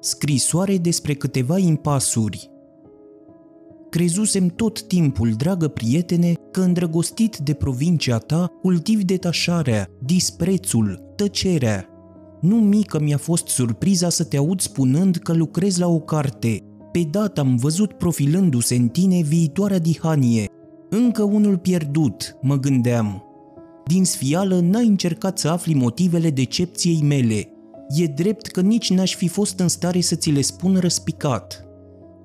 Scrisoare despre câteva impasuri Crezusem tot timpul, dragă prietene, că îndrăgostit de provincia ta, cultivi detașarea, disprețul, tăcerea. Nu mică mi-a fost surpriza să te aud spunând că lucrezi la o carte. Pe data am văzut profilându-se în tine viitoarea dihanie. Încă unul pierdut, mă gândeam. Din sfială n-ai încercat să afli motivele decepției mele. E drept că nici n-aș fi fost în stare să ți le spun răspicat.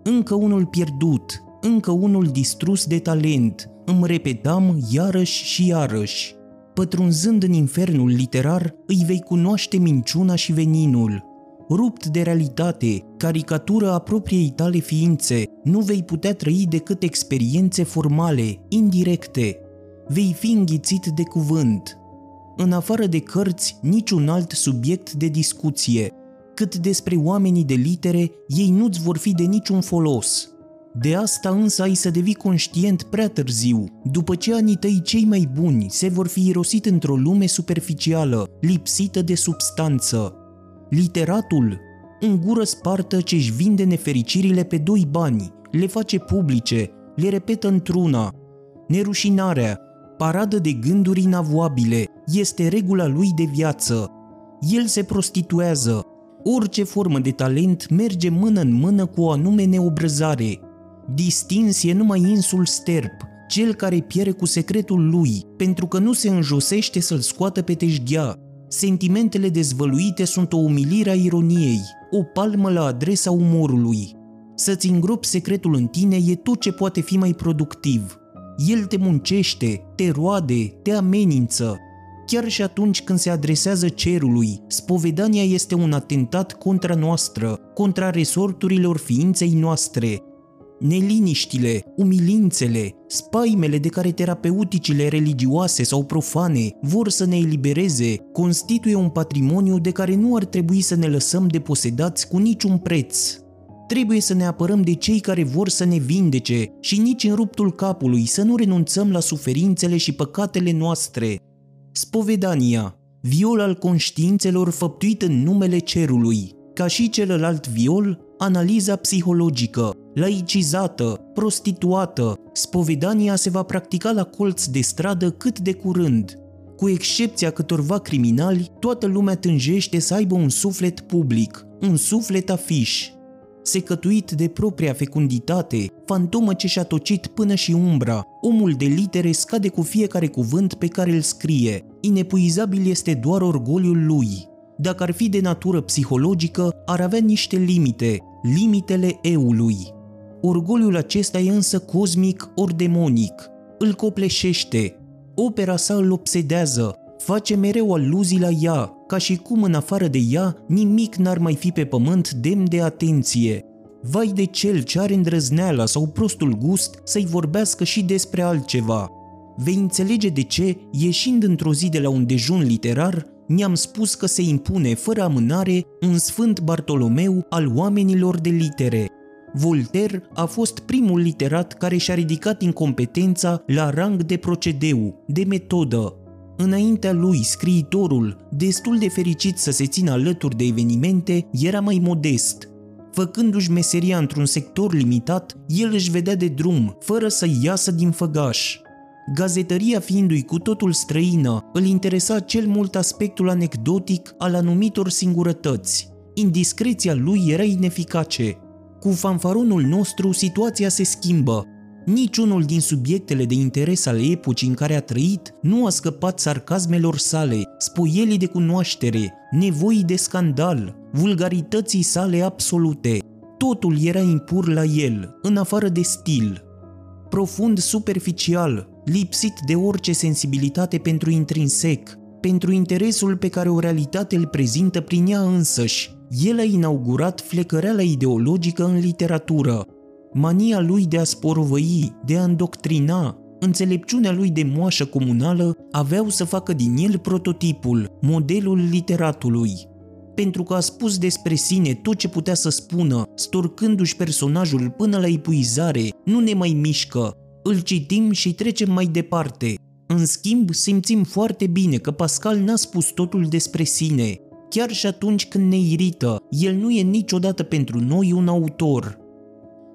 Încă unul pierdut, încă unul distrus de talent, îmi repetam iarăși și iarăși. Pătrunzând în infernul literar, îi vei cunoaște minciuna și veninul. Rupt de realitate, caricatură a propriei tale ființe, nu vei putea trăi decât experiențe formale, indirecte. Vei fi înghițit de cuvânt. În afară de cărți, niciun alt subiect de discuție. Cât despre oamenii de litere, ei nu-ți vor fi de niciun folos. De asta însă ai să devii conștient prea târziu, după ce anii tăi cei mai buni se vor fi irosit într-o lume superficială, lipsită de substanță. Literatul, în gură spartă ce-și vinde nefericirile pe doi bani, le face publice, le repetă într-una. Nerușinarea, paradă de gânduri inavoabile, este regula lui de viață. El se prostituează. Orice formă de talent merge mână în mână cu o anume neobrăzare, Distins e numai insul sterp, cel care piere cu secretul lui, pentru că nu se înjosește să-l scoată pe teșghea. Sentimentele dezvăluite sunt o umilire a ironiei, o palmă la adresa umorului. Să-ți îngropi secretul în tine e tot ce poate fi mai productiv. El te muncește, te roade, te amenință. Chiar și atunci când se adresează cerului, spovedania este un atentat contra noastră, contra resorturilor ființei noastre, neliniștile, umilințele, spaimele de care terapeuticile religioase sau profane vor să ne elibereze, constituie un patrimoniu de care nu ar trebui să ne lăsăm deposedați cu niciun preț. Trebuie să ne apărăm de cei care vor să ne vindece și nici în ruptul capului să nu renunțăm la suferințele și păcatele noastre. Spovedania, viol al conștiințelor făptuit în numele cerului, ca și celălalt viol, analiza psihologică, laicizată, prostituată, spovedania se va practica la colț de stradă cât de curând. Cu excepția câtorva criminali, toată lumea tânjește să aibă un suflet public, un suflet afiș. Secătuit de propria fecunditate, fantomă ce și-a tocit până și umbra, omul de litere scade cu fiecare cuvânt pe care îl scrie. Inepuizabil este doar orgoliul lui. Dacă ar fi de natură psihologică, ar avea niște limite, limitele eului. Orgoliul acesta e însă cosmic ori demonic. Îl copleșește. Opera sa îl obsedează. Face mereu aluzii la ea, ca și cum în afară de ea nimic n-ar mai fi pe pământ demn de atenție. Vai de cel ce are îndrăzneala sau prostul gust să-i vorbească și despre altceva. Vei înțelege de ce, ieșind într-o zi de la un dejun literar, mi-am spus că se impune fără amânare un Sfânt Bartolomeu al oamenilor de litere. Voltaire a fost primul literat care și-a ridicat incompetența la rang de procedeu, de metodă. Înaintea lui, scriitorul, destul de fericit să se țină alături de evenimente, era mai modest. Făcându-și meseria într-un sector limitat, el își vedea de drum, fără să iasă din făgaș. Gazetăria fiindu-i cu totul străină, îl interesa cel mult aspectul anecdotic al anumitor singurătăți. Indiscreția lui era ineficace. Cu fanfaronul nostru, situația se schimbă. Niciunul din subiectele de interes ale epocii în care a trăit nu a scăpat sarcasmelor sale, spoielii de cunoaștere, nevoii de scandal, vulgarității sale absolute. Totul era impur la el, în afară de stil. Profund superficial, lipsit de orice sensibilitate pentru intrinsec, pentru interesul pe care o realitate îl prezintă prin ea însăși. El a inaugurat flecăreala ideologică în literatură. Mania lui de a sporovăi, de a îndoctrina, înțelepciunea lui de moașă comunală aveau să facă din el prototipul, modelul literatului. Pentru că a spus despre sine tot ce putea să spună, storcându-și personajul până la epuizare, nu ne mai mișcă, îl citim și trecem mai departe. În schimb, simțim foarte bine că Pascal n-a spus totul despre sine. chiar și atunci când ne irită, el nu e niciodată pentru noi un autor.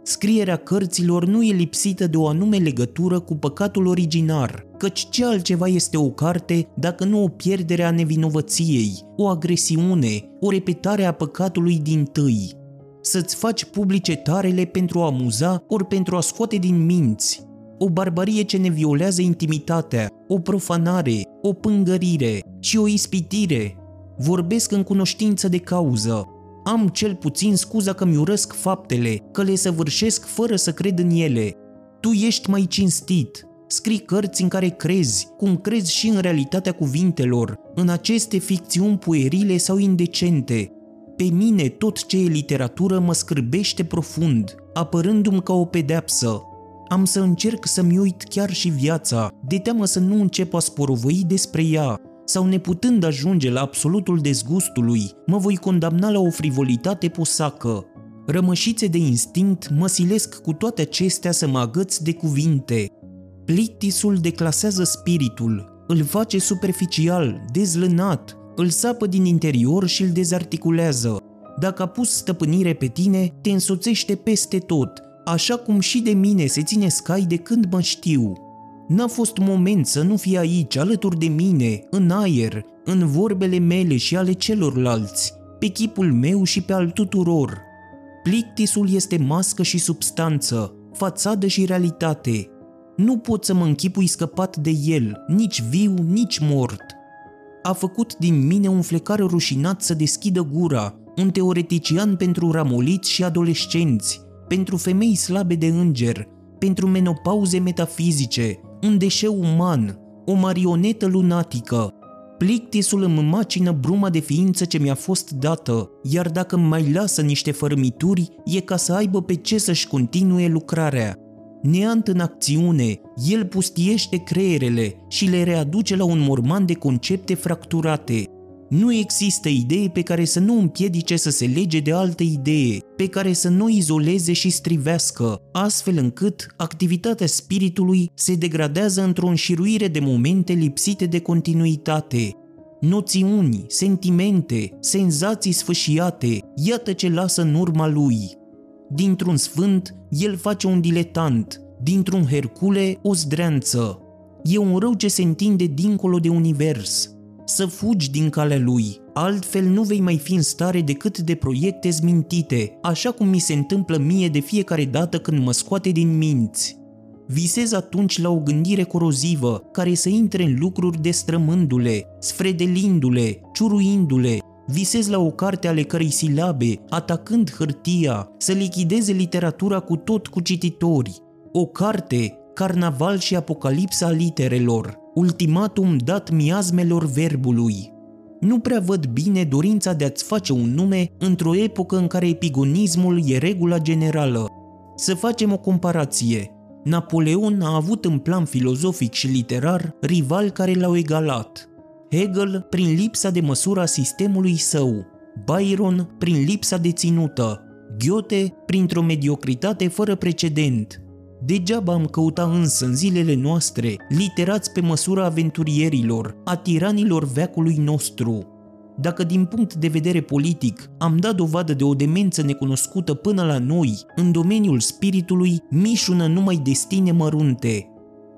Scrierea cărților nu e lipsită de o anume legătură cu păcatul originar, căci ce altceva este o carte dacă nu o pierdere a nevinovăției, o agresiune, o repetare a păcatului din tâi. Să-ți faci publice tarele pentru a amuza ori pentru a scoate din minți, o barbarie ce ne violează intimitatea, o profanare, o pângărire și o ispitire. Vorbesc în cunoștință de cauză. Am cel puțin scuza că mi urăsc faptele, că le săvârșesc fără să cred în ele. Tu ești mai cinstit, Scrii cărți în care crezi, cum crezi și în realitatea cuvintelor, în aceste ficțiuni puerile sau indecente. Pe mine tot ce e literatură mă scârbește profund, apărându-mi ca o pedeapsă, am să încerc să-mi uit chiar și viața, de teamă să nu încep a sporovăi despre ea, sau neputând ajunge la absolutul dezgustului, mă voi condamna la o frivolitate posacă. Rămășițe de instinct mă silesc cu toate acestea să mă agăț de cuvinte. Plictisul declasează spiritul, îl face superficial, dezlănat, îl sapă din interior și îl dezarticulează. Dacă a pus stăpânire pe tine, te însoțește peste tot, așa cum și de mine se ține scai de când mă știu. N-a fost moment să nu fie aici, alături de mine, în aer, în vorbele mele și ale celorlalți, pe chipul meu și pe al tuturor. Plictisul este mască și substanță, fațadă și realitate. Nu pot să mă închipui scăpat de el, nici viu, nici mort. A făcut din mine un flecar rușinat să deschidă gura, un teoretician pentru ramoliți și adolescenți, pentru femei slabe de înger, pentru menopauze metafizice, un deșeu uman, o marionetă lunatică. Plictisul îmi macină bruma de ființă ce mi-a fost dată, iar dacă îmi mai lasă niște fărmituri, e ca să aibă pe ce să-și continue lucrarea. Neant în acțiune, el pustiește creierele și le readuce la un morman de concepte fracturate, nu există idee pe care să nu împiedice să se lege de altă idee, pe care să nu izoleze și strivească, astfel încât activitatea spiritului se degradează într-o înșiruire de momente lipsite de continuitate. Noțiuni, sentimente, senzații sfâșiate, iată ce lasă în urma lui. Dintr-un sfânt, el face un diletant, dintr-un Hercule o zdreanță. E un rău ce se întinde dincolo de univers, să fugi din calea lui, altfel nu vei mai fi în stare decât de proiecte zmintite, așa cum mi se întâmplă mie de fiecare dată când mă scoate din minți. Visez atunci la o gândire corozivă care să intre în lucruri destrămându-le, sfredelindu-le, ciuruindu-le, Visez la o carte ale cărei silabe, atacând hârtia, să lichideze literatura cu tot cu cititori. O carte, carnaval și apocalipsa literelor, ultimatum dat miasmelor verbului. Nu prea văd bine dorința de a-ți face un nume într-o epocă în care epigonismul e regula generală. Să facem o comparație. Napoleon a avut în plan filozofic și literar rival care l-au egalat. Hegel prin lipsa de măsură a sistemului său, Byron prin lipsa de ținută, Goethe printr-o mediocritate fără precedent, Degeaba am căutat însă în zilele noastre, literați pe măsura aventurierilor, a tiranilor veacului nostru. Dacă din punct de vedere politic am dat dovadă de o demență necunoscută până la noi, în domeniul spiritului mișună numai destine mărunte.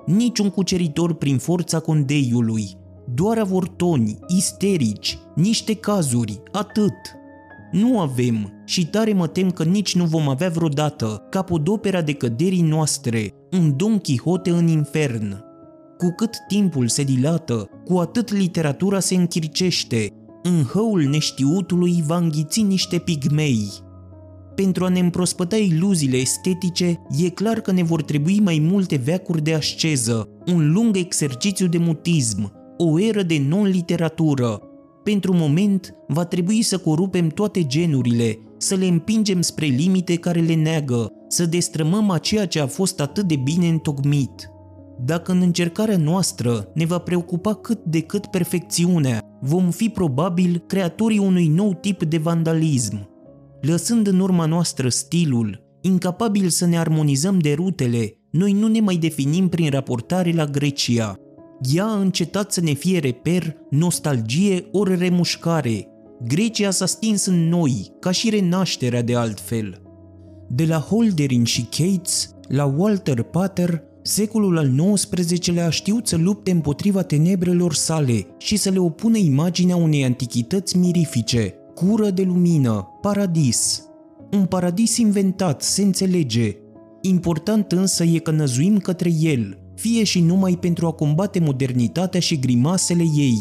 Niciun cuceritor prin forța condeiului, doar avortoni, isterici, niște cazuri, atât – nu avem și tare mă tem că nici nu vom avea vreodată capodopera decăderii noastre, un Don Quixote în infern. Cu cât timpul se dilată, cu atât literatura se închircește, în hăul neștiutului va înghiți niște pigmei. Pentru a ne împrospăta iluziile estetice, e clar că ne vor trebui mai multe veacuri de asceză, un lung exercițiu de mutism, o eră de non-literatură, pentru moment, va trebui să corupem toate genurile, să le împingem spre limite care le neagă, să destrămăm a ceea ce a fost atât de bine întocmit. Dacă în încercarea noastră ne va preocupa cât de cât perfecțiunea, vom fi probabil creatorii unui nou tip de vandalism. Lăsând în urma noastră stilul, incapabil să ne armonizăm de rutele, noi nu ne mai definim prin raportare la Grecia, ea a încetat să ne fie reper, nostalgie ori remușcare. Grecia s-a stins în noi, ca și renașterea de altfel. De la Holderin și Cates, la Walter Pater, secolul al XIX-lea a știut să lupte împotriva tenebrelor sale și să le opună imaginea unei antichități mirifice, cură de lumină, paradis. Un paradis inventat, se înțelege. Important însă e că năzuim către el, fie și numai pentru a combate modernitatea și grimasele ei.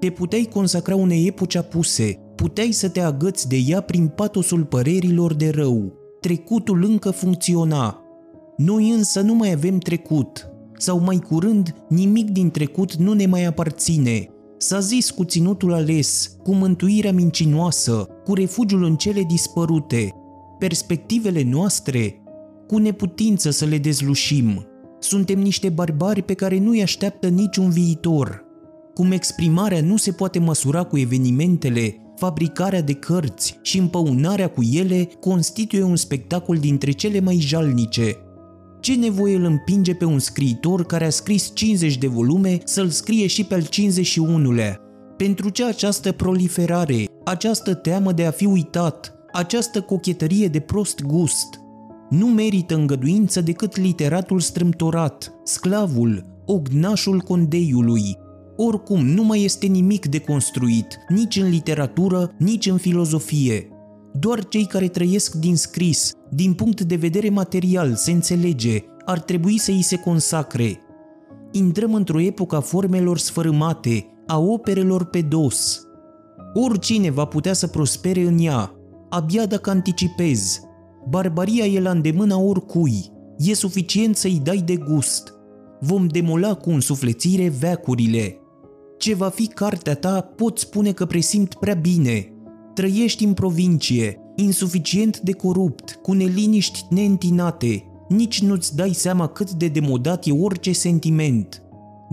Te puteai consacra unei epoci apuse, puteai să te agăți de ea prin patosul părerilor de rău. Trecutul încă funcționa. Noi însă nu mai avem trecut, sau mai curând, nimic din trecut nu ne mai aparține. S-a zis cu ținutul ales, cu mântuirea mincinoasă, cu refugiul în cele dispărute. Perspectivele noastre, cu neputință să le dezlușim. Suntem niște barbari pe care nu-i așteaptă niciun viitor. Cum exprimarea nu se poate măsura cu evenimentele, fabricarea de cărți și împăunarea cu ele constituie un spectacol dintre cele mai jalnice. Ce nevoie îl împinge pe un scriitor care a scris 50 de volume să-l scrie și pe al 51-lea? Pentru ce această proliferare, această teamă de a fi uitat, această cochetărie de prost gust – nu merită îngăduință decât literatul strâmtorat, sclavul, ognașul condeiului. Oricum, nu mai este nimic de construit, nici în literatură, nici în filozofie. Doar cei care trăiesc din scris, din punct de vedere material, se înțelege, ar trebui să îi se consacre. Intrăm într-o epocă a formelor sfărâmate, a operelor pe dos. Oricine va putea să prospere în ea, abia dacă anticipezi, Barbaria e la îndemâna oricui, e suficient să-i dai de gust. Vom demola cu însuflețire veacurile. Ce va fi cartea ta, pot spune că presimt prea bine. Trăiești în provincie, insuficient de corupt, cu neliniști neîntinate, nici nu-ți dai seama cât de demodat e orice sentiment.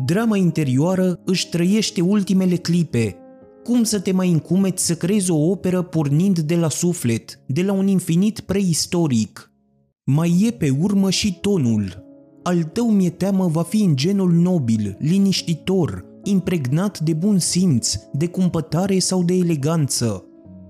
Drama interioară își trăiește ultimele clipe, cum să te mai încumeți să creezi o operă pornind de la suflet, de la un infinit preistoric? Mai e pe urmă și tonul. Al tău mi-e teamă va fi în genul nobil, liniștitor, impregnat de bun simț, de cumpătare sau de eleganță.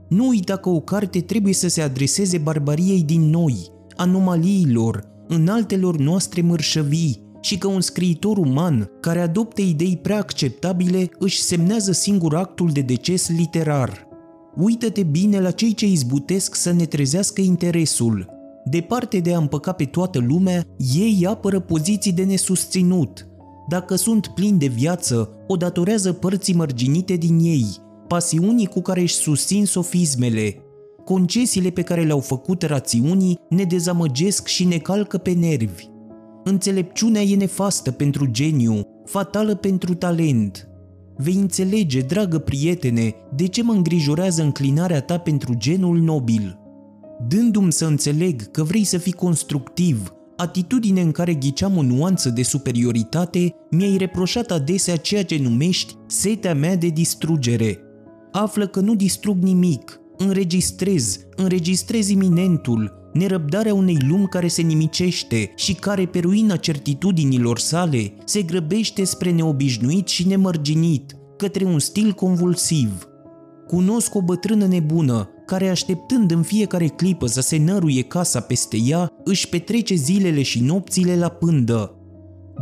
Nu uita că o carte trebuie să se adreseze barbariei din noi, anomaliilor, în altelor noastre mărșăvii, și că un scriitor uman care adoptă idei prea acceptabile își semnează singur actul de deces literar. Uită-te bine la cei ce izbutesc să ne trezească interesul. Departe de a împăca pe toată lumea, ei apără poziții de nesusținut. Dacă sunt plini de viață, o datorează părții mărginite din ei, pasiunii cu care își susțin sofismele. Concesiile pe care le-au făcut rațiunii ne dezamăgesc și ne calcă pe nervi. Înțelepciunea e nefastă pentru geniu, fatală pentru talent. Vei înțelege, dragă prietene, de ce mă îngrijorează înclinarea ta pentru genul nobil. Dându-mi să înțeleg că vrei să fii constructiv, atitudine în care ghiceam o nuanță de superioritate, mi-ai reproșat adesea ceea ce numești setea mea de distrugere. Află că nu distrug nimic, înregistrez, înregistrez iminentul, nerăbdarea unei lumi care se nimicește și care, pe ruina certitudinilor sale, se grăbește spre neobișnuit și nemărginit, către un stil convulsiv. Cunosc o bătrână nebună, care așteptând în fiecare clipă să se năruie casa peste ea, își petrece zilele și nopțile la pândă.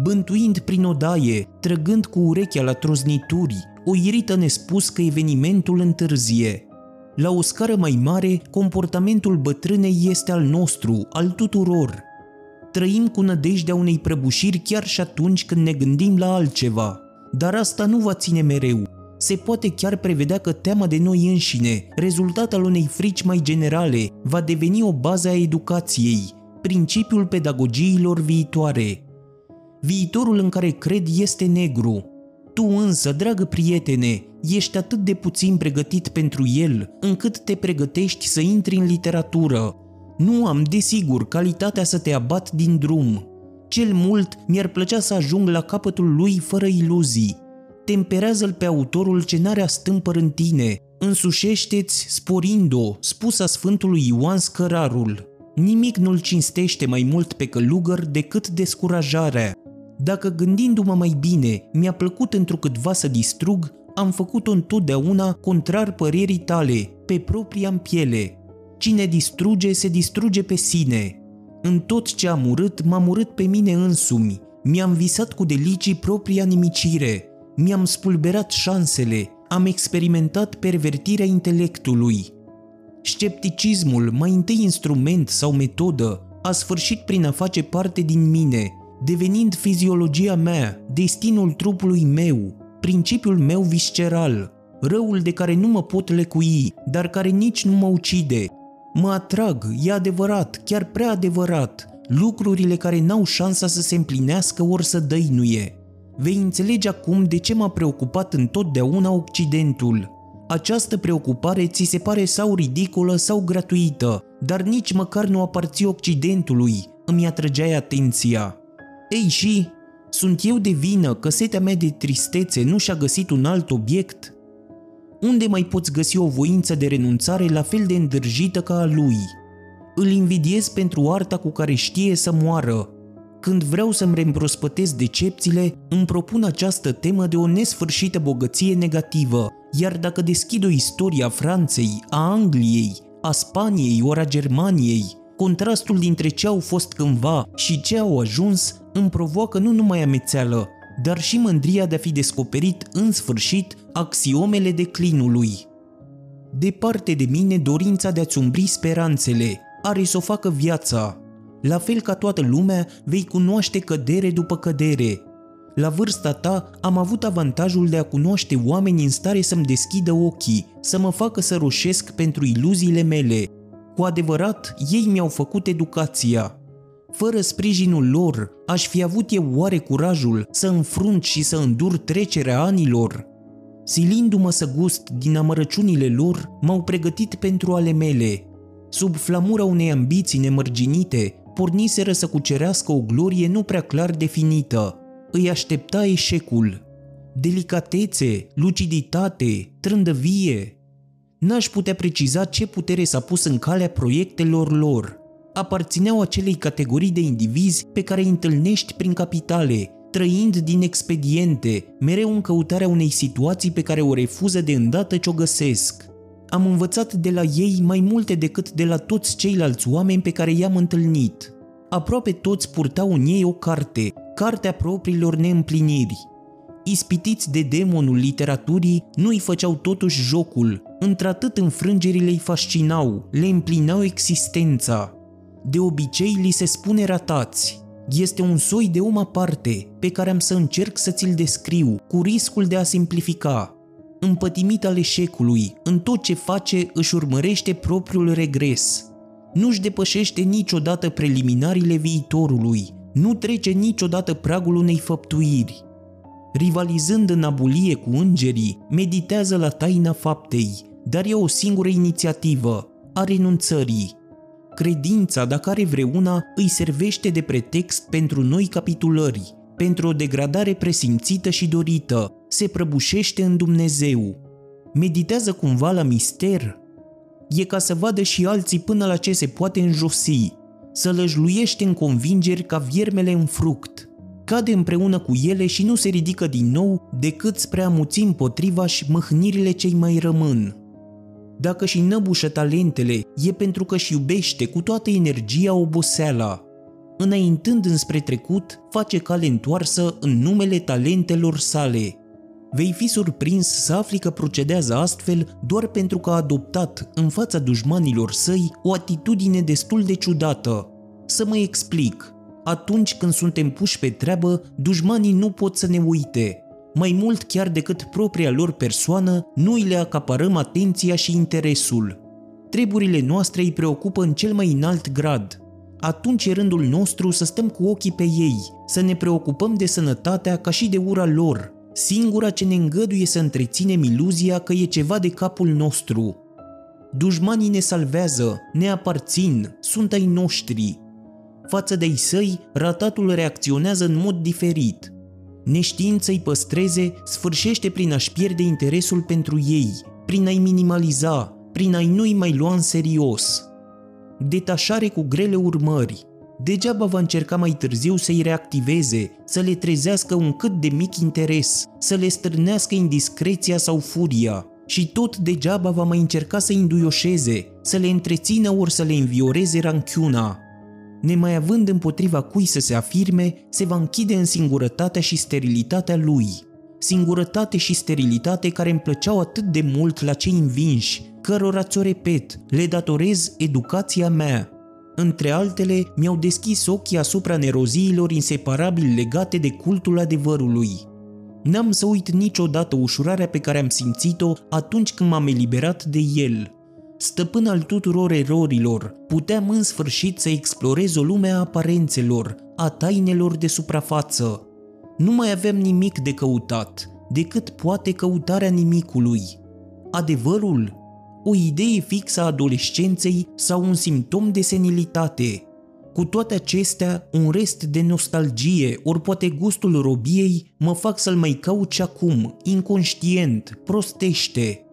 Bântuind prin odaie, trăgând cu urechea la troznituri, o irită nespus că evenimentul întârzie. La o scară mai mare, comportamentul bătrânei este al nostru, al tuturor. Trăim cu nădejdea unei prăbușiri chiar și atunci când ne gândim la altceva. Dar asta nu va ține mereu. Se poate chiar prevedea că teama de noi înșine, rezultat al unei frici mai generale, va deveni o bază a educației, principiul pedagogiilor viitoare. Viitorul în care cred este negru, tu însă, dragă prietene, ești atât de puțin pregătit pentru el, încât te pregătești să intri în literatură. Nu am, desigur, calitatea să te abat din drum. Cel mult mi-ar plăcea să ajung la capătul lui fără iluzii. Temperează-l pe autorul ce n-are astâmpăr în tine, însușește-ți sporind-o, spusa Sfântului Ioan Scărarul. Nimic nu-l cinstește mai mult pe călugăr decât descurajarea. Dacă gândindu-mă mai bine, mi-a plăcut întrucâtva să distrug, am făcut-o întotdeauna contrar părerii tale, pe propria în piele. Cine distruge, se distruge pe sine. În tot ce am urât, m-am urât pe mine însumi. Mi-am visat cu delicii propria nimicire. Mi-am spulberat șansele. Am experimentat pervertirea intelectului. Scepticismul, mai întâi instrument sau metodă, a sfârșit prin a face parte din mine, devenind fiziologia mea, destinul trupului meu, principiul meu visceral, răul de care nu mă pot lecui, dar care nici nu mă ucide. Mă atrag, e adevărat, chiar prea adevărat, lucrurile care n-au șansa să se împlinească ori să dăinuie. Vei înțelege acum de ce m-a preocupat întotdeauna Occidentul. Această preocupare ți se pare sau ridicolă sau gratuită, dar nici măcar nu aparții Occidentului, îmi atrăgeai atenția. Ei și, sunt eu de vină că setea mea de tristețe nu și-a găsit un alt obiect? Unde mai poți găsi o voință de renunțare la fel de îndrăjită ca a lui? Îl invidiez pentru arta cu care știe să moară. Când vreau să-mi reîmprospătez decepțiile, îmi propun această temă de o nesfârșită bogăție negativă, iar dacă deschid o istorie a Franței, a Angliei, a Spaniei ori a Germaniei, contrastul dintre ce au fost cândva și ce au ajuns îmi provoacă nu numai amețeală, dar și mândria de a fi descoperit în sfârșit axiomele declinului. Departe de mine dorința de a-ți umbri speranțele, are să o facă viața. La fel ca toată lumea, vei cunoaște cădere după cădere. La vârsta ta am avut avantajul de a cunoaște oameni în stare să-mi deschidă ochii, să mă facă să roșesc pentru iluziile mele. Cu adevărat, ei mi-au făcut educația. Fără sprijinul lor, aș fi avut eu oare curajul să înfrunt și să îndur trecerea anilor? Silindu-mă să gust din amărăciunile lor, m-au pregătit pentru ale mele. Sub flamura unei ambiții nemărginite, porniseră să cucerească o glorie nu prea clar definită. Îi aștepta eșecul. Delicatețe, luciditate, trândăvie. N-aș putea preciza ce putere s-a pus în calea proiectelor lor – aparțineau acelei categorii de indivizi pe care îi întâlnești prin capitale, trăind din expediente, mereu în căutarea unei situații pe care o refuză de îndată ce o găsesc. Am învățat de la ei mai multe decât de la toți ceilalți oameni pe care i-am întâlnit. Aproape toți purtau în ei o carte, cartea propriilor neîmpliniri. Ispitiți de demonul literaturii, nu îi făceau totuși jocul, într-atât înfrângerile îi fascinau, le împlinau existența. De obicei li se spune ratați. Este un soi de om aparte pe care am să încerc să ți-l descriu, cu riscul de a simplifica. Împătimit al eșecului, în tot ce face își urmărește propriul regres. Nu-și depășește niciodată preliminariile viitorului, nu trece niciodată pragul unei făptuiri. Rivalizând în abulie cu îngerii, meditează la taina faptei, dar e o singură inițiativă, a renunțării, Credința, dacă are vreuna, îi servește de pretext pentru noi capitulări, pentru o degradare presimțită și dorită, se prăbușește în Dumnezeu. Meditează cumva la mister? E ca să vadă și alții până la ce se poate înjosi, să lăjluiește în convingeri ca viermele în fruct. Cade împreună cu ele și nu se ridică din nou decât spre a muți împotriva și mâhnirile cei mai rămân. Dacă și năbușă talentele, e pentru că și iubește cu toată energia oboseala. Înaintând înspre trecut, face cale întoarsă în numele talentelor sale. Vei fi surprins să afli că procedează astfel doar pentru că a adoptat, în fața dușmanilor săi, o atitudine destul de ciudată. Să mă explic. Atunci când suntem puși pe treabă, dușmanii nu pot să ne uite, mai mult chiar decât propria lor persoană, noi le acaparăm atenția și interesul. Treburile noastre îi preocupă în cel mai înalt grad. Atunci e rândul nostru să stăm cu ochii pe ei, să ne preocupăm de sănătatea ca și de ura lor, singura ce ne îngăduie să întreținem iluzia că e ceva de capul nostru. Dușmanii ne salvează, ne aparțin, sunt ai noștri. Față de ei săi, ratatul reacționează în mod diferit – Neștiința îi păstreze sfârșește prin a-și pierde interesul pentru ei, prin a-i minimaliza, prin a-i nu-i mai lua în serios. Detașare cu grele urmări. degeaba va încerca mai târziu să-i reactiveze, să le trezească un cât de mic interes, să le strânească indiscreția sau furia, și tot degeaba va mai încerca să-i înduioșeze, să le întrețină ori să le învioreze ranchiuna. Nemai având împotriva cui să se afirme, se va închide în singurătatea și sterilitatea lui. Singurătate și sterilitate care îmi plăceau atât de mult la cei învinși, cărora ți-o repet, le datorez educația mea. Între altele, mi-au deschis ochii asupra neroziilor inseparabil legate de cultul adevărului. N-am să uit niciodată ușurarea pe care am simțit-o atunci când m-am eliberat de el. Stăpân al tuturor erorilor, puteam în sfârșit să explorez o lume a aparențelor, a tainelor de suprafață. Nu mai aveam nimic de căutat, decât poate căutarea nimicului. Adevărul? O idee fixă a adolescenței sau un simptom de senilitate – cu toate acestea, un rest de nostalgie, ori poate gustul robiei, mă fac să-l mai caut și acum, inconștient, prostește.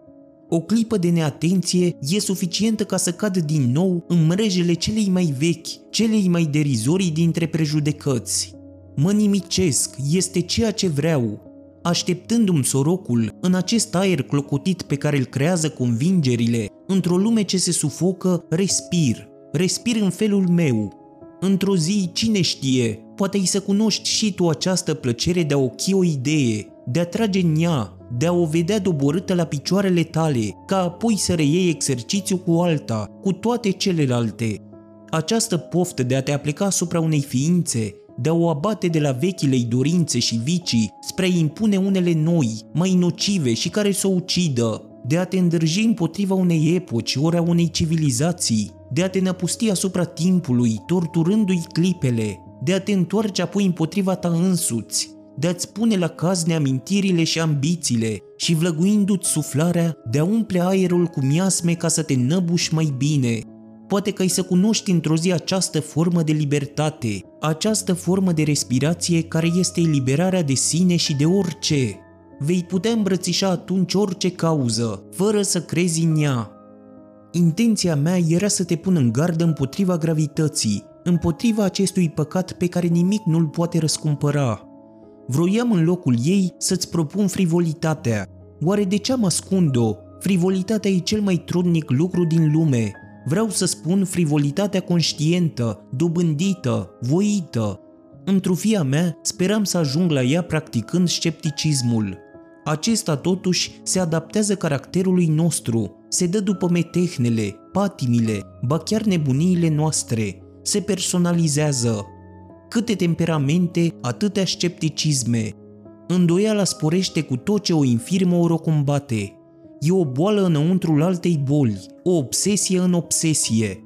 O clipă de neatenție e suficientă ca să cad din nou în mrejele celei mai vechi, celei mai derizorii dintre prejudecăți. Mă nimicesc, este ceea ce vreau. Așteptându-mi sorocul în acest aer clocotit pe care îl creează convingerile, într-o lume ce se sufocă, respir. Respir în felul meu, Într-o zi, cine știe, poate îi să cunoști și tu această plăcere de a ochi o idee, de a trage în ea, de a o vedea doborâtă la picioarele tale, ca apoi să reiei exercițiu cu alta, cu toate celelalte. Această poftă de a te aplica asupra unei ființe, de a o abate de la vechilei dorințe și vicii spre a impune unele noi, mai nocive și care să o ucidă, de a te îndrăji împotriva unei epoci ori a unei civilizații, de a te năpusti asupra timpului, torturându-i clipele, de a te întoarce apoi împotriva ta însuți, de a-ți pune la caz neamintirile și ambițiile și vlăguindu-ți suflarea de a umple aerul cu miasme ca să te năbuși mai bine. Poate că ai să cunoști într-o zi această formă de libertate, această formă de respirație care este eliberarea de sine și de orice. Vei putea îmbrățișa atunci orice cauză, fără să crezi în ea, Intenția mea era să te pun în gardă împotriva gravității, împotriva acestui păcat pe care nimic nu-l poate răscumpăra. Vroiam în locul ei să-ți propun frivolitatea. Oare de ce am ascund-o? Frivolitatea e cel mai trudnic lucru din lume. Vreau să spun frivolitatea conștientă, dobândită, voită. Într-o fia mea, speram să ajung la ea practicând scepticismul. Acesta totuși se adaptează caracterului nostru, se dă după metehnele, patimile, ba chiar nebuniile noastre, se personalizează. Câte temperamente, atâtea scepticisme. Îndoiala sporește cu tot ce o infirmă ori o combate. E o boală înăuntrul altei boli, o obsesie în obsesie.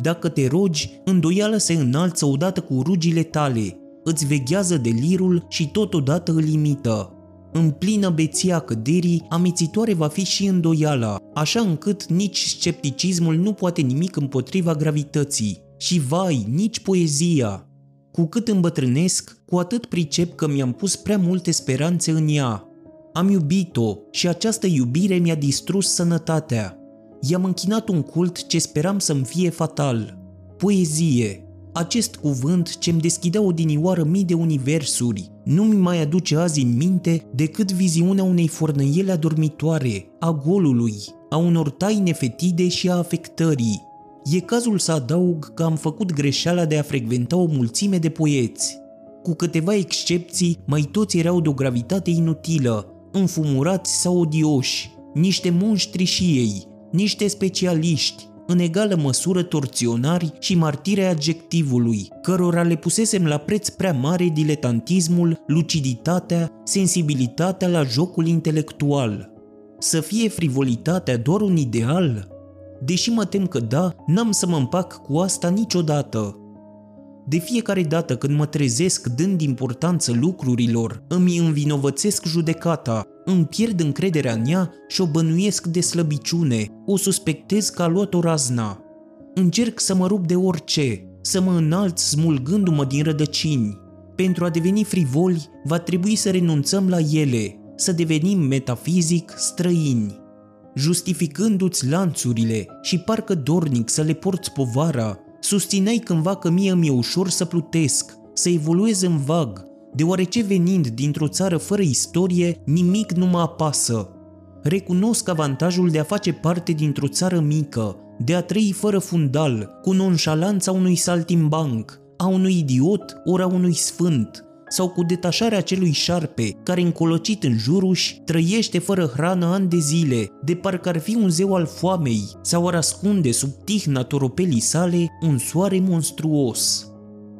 Dacă te rogi, îndoiala se înalță odată cu rugile tale, îți veghează delirul și totodată îl imită. În plină beția căderii, amețitoare va fi și îndoiala, așa încât nici scepticismul nu poate nimic împotriva gravității. Și vai, nici poezia. Cu cât îmbătrânesc, cu atât pricep că mi-am pus prea multe speranțe în ea. Am iubit-o și această iubire mi-a distrus sănătatea. I-am închinat un cult ce speram să-mi fie fatal. Poezie, acest cuvânt ce-mi deschidea odinioară mii de universuri nu mi mai aduce azi în minte decât viziunea unei fornăiele adormitoare, a golului, a unor taine fetide și a afectării. E cazul să adaug că am făcut greșeala de a frecventa o mulțime de poeți. Cu câteva excepții, mai toți erau de o gravitate inutilă, înfumurați sau odioși, niște monștri și ei, niște specialiști, în egală măsură torționari și martire adjectivului, cărora le pusesem la preț prea mare diletantismul, luciditatea, sensibilitatea la jocul intelectual. Să fie frivolitatea doar un ideal? Deși mă tem că da, n-am să mă împac cu asta niciodată. De fiecare dată când mă trezesc dând importanță lucrurilor, îmi învinovățesc judecata, îmi pierd încrederea în ea și o bănuiesc de slăbiciune, o suspectez că a luat-o razna. Încerc să mă rup de orice, să mă înalț smulgându-mă din rădăcini. Pentru a deveni frivoli, va trebui să renunțăm la ele, să devenim metafizic străini. Justificându-ți lanțurile și parcă dornic să le porți povara, Susțineai cândva că mie mi-e ușor să plutesc, să evoluez în vag, deoarece venind dintr-o țară fără istorie, nimic nu mă apasă. Recunosc avantajul de a face parte dintr-o țară mică, de a trăi fără fundal, cu nonșalanța unui saltimbanc, a unui idiot ori a unui sfânt, sau cu detașarea celui șarpe care încolocit în juruși trăiește fără hrană ani de zile, de parcă ar fi un zeu al foamei sau ar ascunde sub tihna toropelii sale un soare monstruos.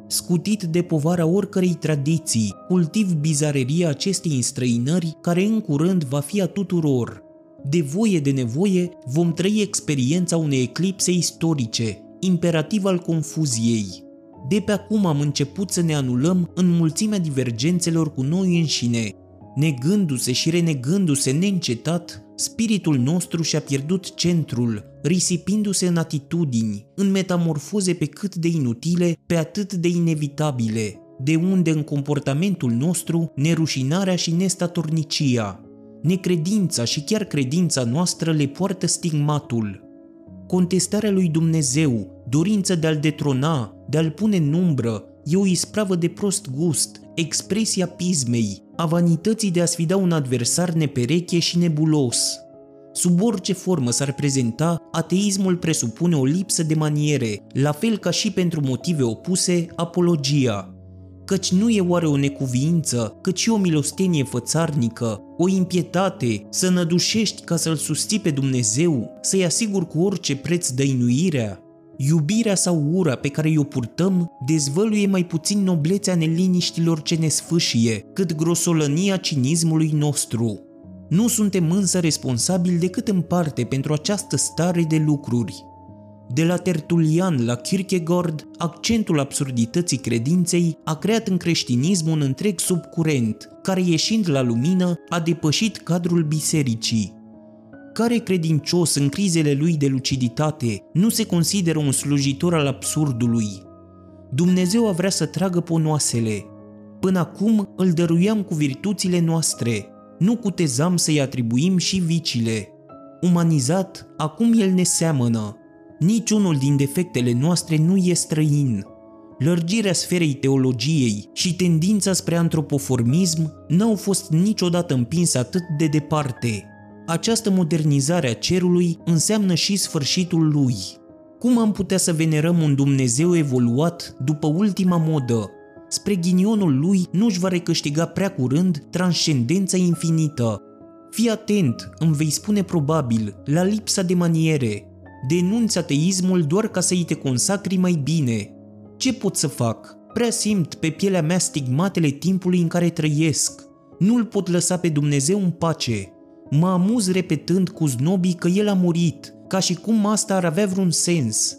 Scutit de povara oricărei tradiții, cultiv bizareria acestei înstrăinări care în curând va fi a tuturor. De voie de nevoie vom trăi experiența unei eclipse istorice, imperativ al confuziei, de pe acum am început să ne anulăm în mulțimea divergențelor cu noi înșine. Negându-se și renegându-se neîncetat, spiritul nostru și-a pierdut centrul, risipindu-se în atitudini, în metamorfoze pe cât de inutile, pe atât de inevitabile, de unde în comportamentul nostru nerușinarea și nestatornicia. Necredința și chiar credința noastră le poartă stigmatul. Contestarea lui Dumnezeu, dorința de a-l detrona, de a-l pune în umbră, e o ispravă de prost gust, expresia pismei, a vanității de a sfida un adversar nepereche și nebulos. Sub orice formă s-ar prezenta, ateismul presupune o lipsă de maniere, la fel ca și pentru motive opuse, apologia. Căci nu e oare o necuviință, cât și o milostenie fățarnică, o impietate, să nădușești ca să-L susții pe Dumnezeu, să-i asigur cu orice preț dăinuirea? Iubirea sau ura pe care o purtăm dezvăluie mai puțin noblețea neliniștilor ce ne sfâșie, cât grosolănia cinismului nostru. Nu suntem însă responsabili decât în parte pentru această stare de lucruri. De la Tertulian la Kierkegaard, accentul absurdității credinței a creat în creștinism un întreg subcurent, care ieșind la lumină a depășit cadrul bisericii. Care credincios în crizele lui de luciditate nu se consideră un slujitor al absurdului? Dumnezeu a vrea să tragă ponoasele. Până acum îl dăruiam cu virtuțile noastre, nu cutezam să-i atribuim și vicile. Umanizat, acum el ne seamănă. Niciunul din defectele noastre nu e străin. Lărgirea sferei teologiei și tendința spre antropoformism n-au fost niciodată împinse atât de departe – această modernizare a cerului înseamnă și sfârșitul lui. Cum am putea să venerăm un Dumnezeu evoluat după ultima modă? Spre ghinionul lui nu-și va recâștiga prea curând transcendența infinită. Fii atent, îmi vei spune probabil, la lipsa de maniere. Denunți ateismul doar ca să-i te consacri mai bine. Ce pot să fac? Prea simt pe pielea mea stigmatele timpului în care trăiesc. Nu-l pot lăsa pe Dumnezeu în pace. Mă amuz repetând cu znobii că el a murit, ca și cum asta ar avea vreun sens.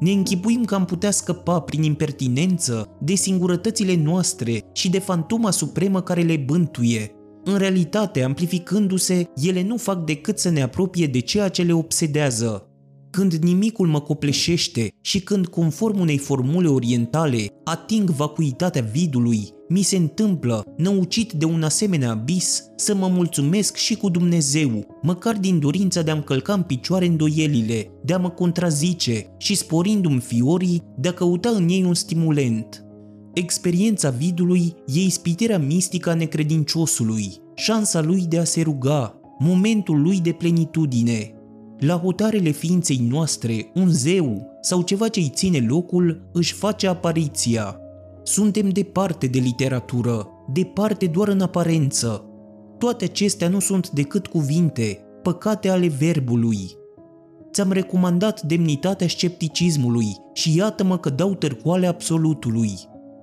Ne închipuim că am putea scăpa prin impertinență de singurătățile noastre și de fantoma supremă care le bântuie. În realitate, amplificându-se, ele nu fac decât să ne apropie de ceea ce le obsedează, când nimicul mă copleșește și când, conform unei formule orientale, ating vacuitatea vidului, mi se întâmplă, năucit de un asemenea abis, să mă mulțumesc și cu Dumnezeu, măcar din dorința de a-mi călca în picioare îndoielile, de a mă contrazice și sporindu-mi fiorii, de a căuta în ei un stimulent. Experiența vidului e ispitirea mistică a necredinciosului, șansa lui de a se ruga, momentul lui de plenitudine, la hotarele ființei noastre, un zeu sau ceva ce îi ține locul își face apariția. Suntem departe de literatură, departe doar în aparență. Toate acestea nu sunt decât cuvinte, păcate ale verbului. Ți-am recomandat demnitatea scepticismului și iată-mă că dau târcoale absolutului.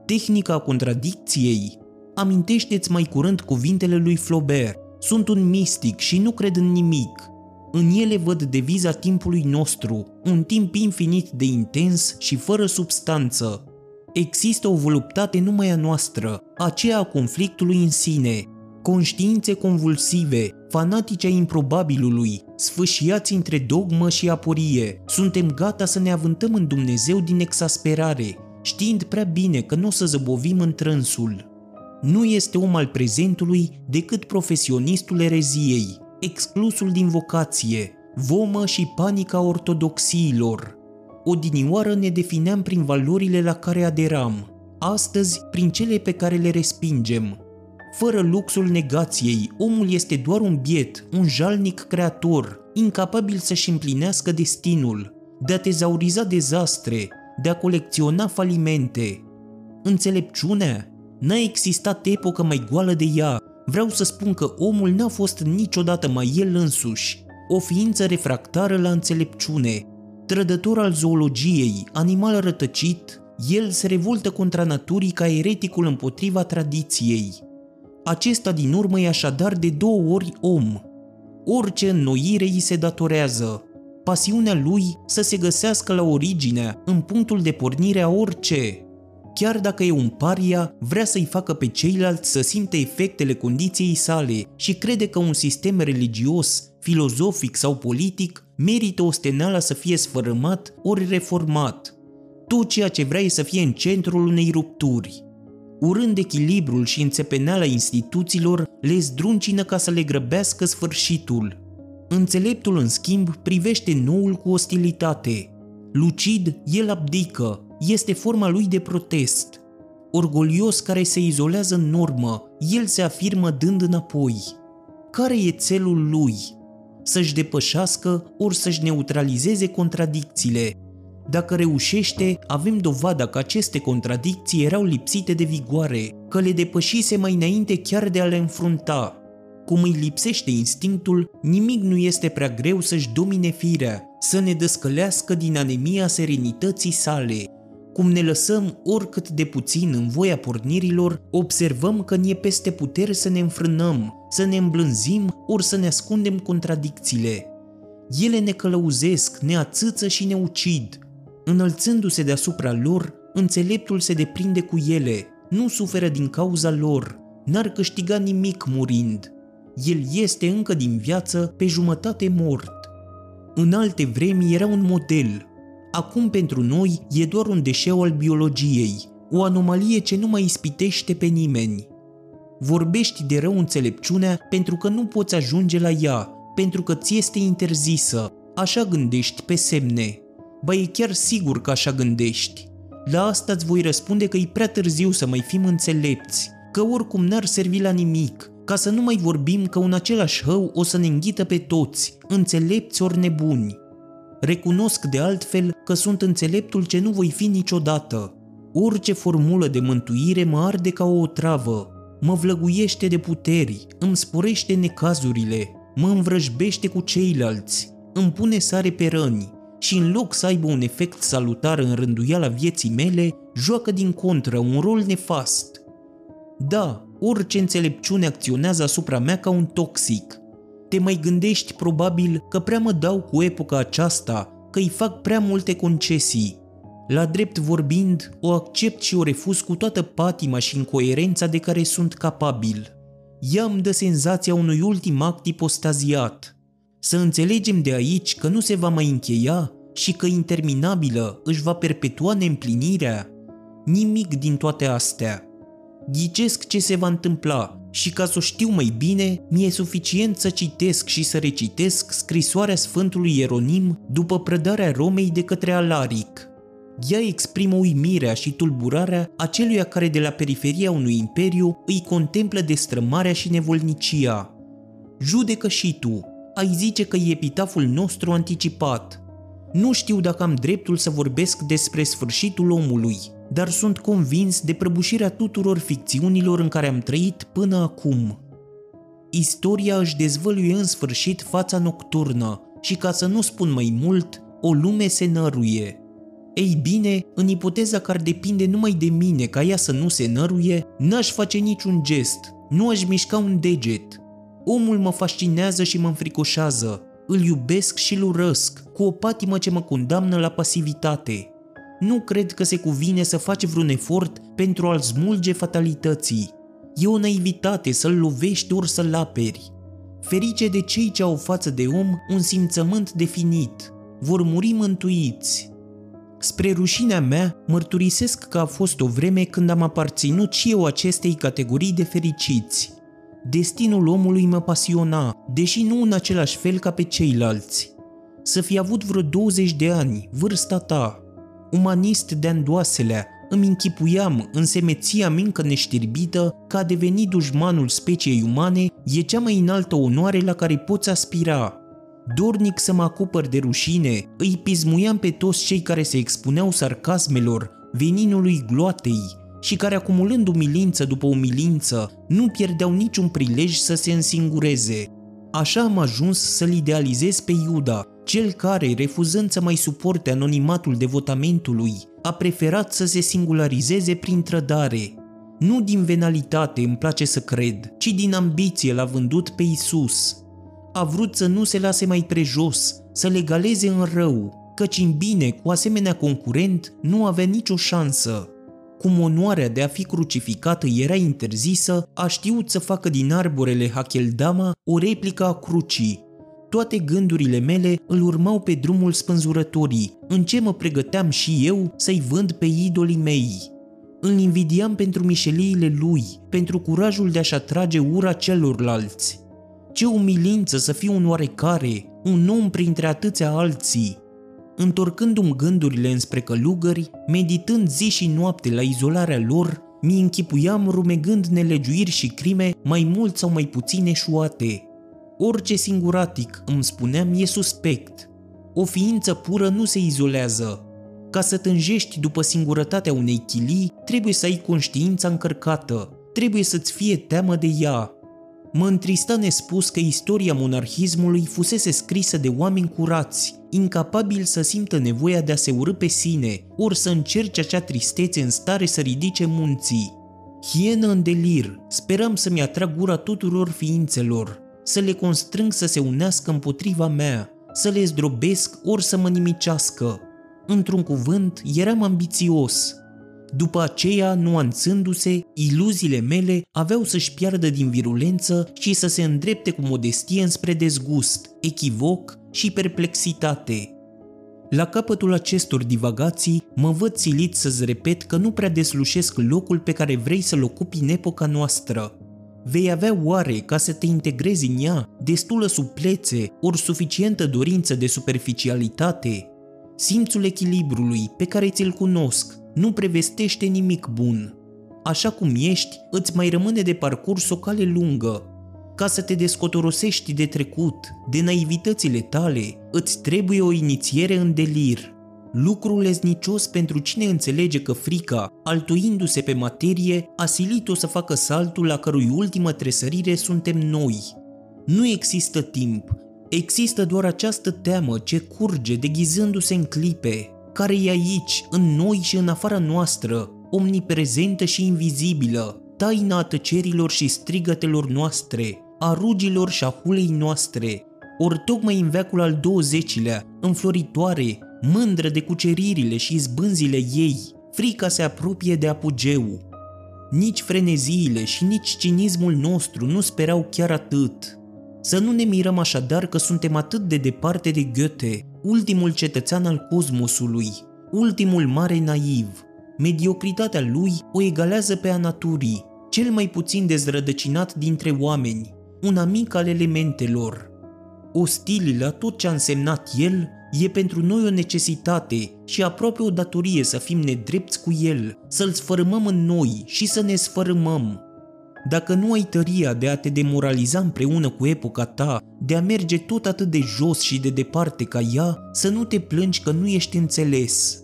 Tehnica contradicției. Amintește-ți mai curând cuvintele lui Flaubert. Sunt un mistic și nu cred în nimic, în ele văd deviza timpului nostru, un timp infinit de intens și fără substanță. Există o voluptate numai a noastră, aceea a conflictului în sine, conștiințe convulsive, fanatice a improbabilului, sfâșiați între dogmă și aporie. Suntem gata să ne avântăm în Dumnezeu din exasperare, știind prea bine că nu o să zăbovim în trânsul. Nu este om al prezentului decât profesionistul ereziei, exclusul din vocație, vomă și panica ortodoxiilor. Odinioară ne defineam prin valorile la care aderam, astăzi prin cele pe care le respingem. Fără luxul negației, omul este doar un biet, un jalnic creator, incapabil să-și împlinească destinul, de a tezauriza dezastre, de a colecționa falimente. Înțelepciunea? N-a existat epocă mai goală de ea. Vreau să spun că omul n-a fost niciodată mai el însuși, o ființă refractară la înțelepciune, trădător al zoologiei, animal rătăcit, el se revoltă contra naturii ca ereticul împotriva tradiției. Acesta din urmă e așadar de două ori om. Orice înnoire îi se datorează. Pasiunea lui să se găsească la originea, în punctul de pornire a orice. Chiar dacă e un paria, vrea să-i facă pe ceilalți să simte efectele condiției sale și crede că un sistem religios, filozofic sau politic merită osteneala să fie sfărâmat ori reformat. Tot ceea ce vrea e să fie în centrul unei rupturi. Urând echilibrul și înțepeneala instituțiilor, le zdruncină ca să le grăbească sfârșitul. Înțeleptul, în schimb, privește noul cu ostilitate. Lucid, el abdică, este forma lui de protest. Orgolios care se izolează în normă, el se afirmă dând înapoi. Care e țelul lui? Să-și depășească ori să-și neutralizeze contradicțiile. Dacă reușește, avem dovada că aceste contradicții erau lipsite de vigoare, că le depășise mai înainte chiar de a le înfrunta. Cum îi lipsește instinctul, nimic nu este prea greu să-și domine firea, să ne descălească din anemia serenității sale, cum ne lăsăm oricât de puțin în voia pornirilor, observăm că ne e peste puteri să ne înfrânăm, să ne îmblânzim ori să ne ascundem contradicțiile. Ele ne călăuzesc, ne ațâță și ne ucid. Înălțându-se deasupra lor, înțeleptul se deprinde cu ele, nu suferă din cauza lor, n-ar câștiga nimic murind. El este încă din viață pe jumătate mort. În alte vremi era un model, acum pentru noi e doar un deșeu al biologiei, o anomalie ce nu mai ispitește pe nimeni. Vorbești de rău înțelepciunea pentru că nu poți ajunge la ea, pentru că ți este interzisă. Așa gândești pe semne. Ba e chiar sigur că așa gândești. La asta îți voi răspunde că e prea târziu să mai fim înțelepți, că oricum n-ar servi la nimic, ca să nu mai vorbim că un același hău o să ne înghită pe toți, înțelepți ori nebuni. Recunosc de altfel că sunt înțeleptul ce nu voi fi niciodată. Orice formulă de mântuire mă arde ca o otravă, mă vlăguiește de puteri, îmi sporește necazurile, mă învrăjbește cu ceilalți, îmi pune sare pe răni și în loc să aibă un efect salutar în rânduiala vieții mele, joacă din contră un rol nefast. Da, orice înțelepciune acționează asupra mea ca un toxic, te mai gândești probabil că prea mă dau cu epoca aceasta, că îi fac prea multe concesii. La drept vorbind, o accept și o refuz cu toată patima și incoerența de care sunt capabil. Ea îmi dă senzația unui ultim act ipostaziat. Să înțelegem de aici că nu se va mai încheia și că interminabilă își va perpetua neîmplinirea. Nimic din toate astea. Ghicesc ce se va întâmpla și ca să o știu mai bine, mi-e suficient să citesc și să recitesc scrisoarea Sfântului Ieronim după prădarea Romei de către Alaric. Ea exprimă uimirea și tulburarea aceluia care de la periferia unui imperiu îi contemplă destrămarea și nevolnicia. Judecă și tu, ai zice că e epitaful nostru anticipat. Nu știu dacă am dreptul să vorbesc despre sfârșitul omului, dar sunt convins de prăbușirea tuturor ficțiunilor în care am trăit până acum. Istoria își dezvăluie în sfârșit fața nocturnă și ca să nu spun mai mult, o lume se năruie. Ei bine, în ipoteza că ar depinde numai de mine ca ea să nu se năruie, n-aș face niciun gest, nu aș mișca un deget. Omul mă fascinează și mă înfricoșează, îl iubesc și îl urăsc, cu o patimă ce mă condamnă la pasivitate nu cred că se cuvine să faci vreun efort pentru a-l smulge fatalității. E o naivitate să-l lovești ori să-l aperi. Ferice de cei ce au față de om un simțământ definit, vor muri mântuiți. Spre rușinea mea, mărturisesc că a fost o vreme când am aparținut și eu acestei categorii de fericiți. Destinul omului mă pasiona, deși nu în același fel ca pe ceilalți. Să fi avut vreo 20 de ani, vârsta ta, umanist de andoaselea, îmi închipuiam, în semeția mincă neștirbită, că a deveni dușmanul speciei umane e cea mai înaltă onoare la care poți aspira. Dornic să mă acopăr de rușine, îi pismuiam pe toți cei care se expuneau sarcasmelor, veninului gloatei și care acumulând umilință după umilință, nu pierdeau niciun prilej să se însingureze. Așa am ajuns să-l idealizez pe Iuda, cel care, refuzând să mai suporte anonimatul devotamentului, a preferat să se singularizeze prin trădare. Nu din venalitate îmi place să cred, ci din ambiție l-a vândut pe Isus. A vrut să nu se lase mai prejos, să legaleze în rău, căci în bine cu asemenea concurent nu avea nicio șansă. Cum onoarea de a fi crucificată era interzisă, a știut să facă din arborele Hakeldama o replică a crucii, toate gândurile mele îl urmau pe drumul spânzurătorii, în ce mă pregăteam și eu să-i vând pe idolii mei. Îl invidiam pentru mișeliile lui, pentru curajul de a-și atrage ura celorlalți. Ce umilință să fiu un oarecare, un om printre atâția alții. Întorcându-mi gândurile înspre călugări, meditând zi și noapte la izolarea lor, mi închipuiam rumegând nelegiuiri și crime mai mult sau mai puțin eșuate. Orice singuratic, îmi spuneam, e suspect. O ființă pură nu se izolează. Ca să tânjești după singurătatea unei chilii, trebuie să ai conștiința încărcată, trebuie să-ți fie teamă de ea. Mă întrista nespus că istoria monarhismului fusese scrisă de oameni curați, incapabili să simtă nevoia de a se urâ pe sine, ori să încerce acea tristețe în stare să ridice munții. Hienă în delir, speram să-mi atrag gura tuturor ființelor, să le constrâng să se unească împotriva mea, să le zdrobesc ori să mă nimicească. Într-un cuvânt, eram ambițios. După aceea, nuanțându-se, iluziile mele aveau să-și piardă din virulență și să se îndrepte cu modestie înspre dezgust, echivoc și perplexitate. La capătul acestor divagații, mă văd silit să-ți repet că nu prea deslușesc locul pe care vrei să-l ocupi în epoca noastră, Vei avea oare, ca să te integrezi în ea, destulă suplețe ori suficientă dorință de superficialitate? Simțul echilibrului pe care ți-l cunosc nu prevestește nimic bun. Așa cum ești, îți mai rămâne de parcurs o cale lungă. Ca să te descotorosești de trecut, de naivitățile tale, îți trebuie o inițiere în delir – lucru leznicios pentru cine înțelege că frica, altuindu-se pe materie, a silit-o să facă saltul la cărui ultimă tresărire suntem noi. Nu există timp, există doar această teamă ce curge deghizându-se în clipe, care e aici, în noi și în afara noastră, omniprezentă și invizibilă, taina tăcerilor și strigătelor noastre, a rugilor și a hulei noastre, ori tocmai în veacul al 20-lea, înfloritoare, mândră de cuceririle și izbânzile ei, frica se apropie de apogeu. Nici freneziile și nici cinismul nostru nu sperau chiar atât. Să nu ne mirăm așadar că suntem atât de departe de Goethe, ultimul cetățean al cosmosului, ultimul mare naiv. Mediocritatea lui o egalează pe a naturii, cel mai puțin dezrădăcinat dintre oameni, un amic al elementelor. Ostil la tot ce a însemnat el, E pentru noi o necesitate și aproape o datorie să fim nedrepți cu el, să-l sfărâmăm în noi și să ne sfărâmăm. Dacă nu ai tăria de a te demoraliza împreună cu epoca ta, de a merge tot atât de jos și de departe ca ea, să nu te plângi că nu ești înțeles.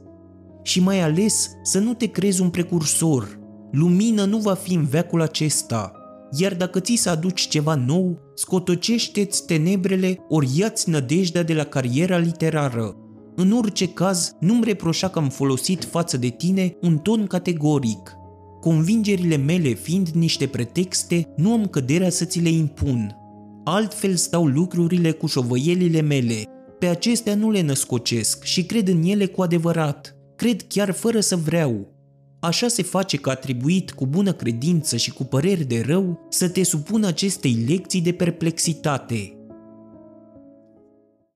Și mai ales să nu te crezi un precursor. Lumină nu va fi în veacul acesta, iar dacă ți să aduci ceva nou, scotocește-ți tenebrele ori ia-ți nădejdea de la cariera literară. În orice caz, nu-mi reproșa că am folosit față de tine un ton categoric. Convingerile mele fiind niște pretexte, nu am căderea să ți le impun. Altfel stau lucrurile cu șovăielile mele. Pe acestea nu le născocesc și cred în ele cu adevărat. Cred chiar fără să vreau. Așa se face că atribuit cu bună credință și cu păreri de rău să te supună acestei lecții de perplexitate.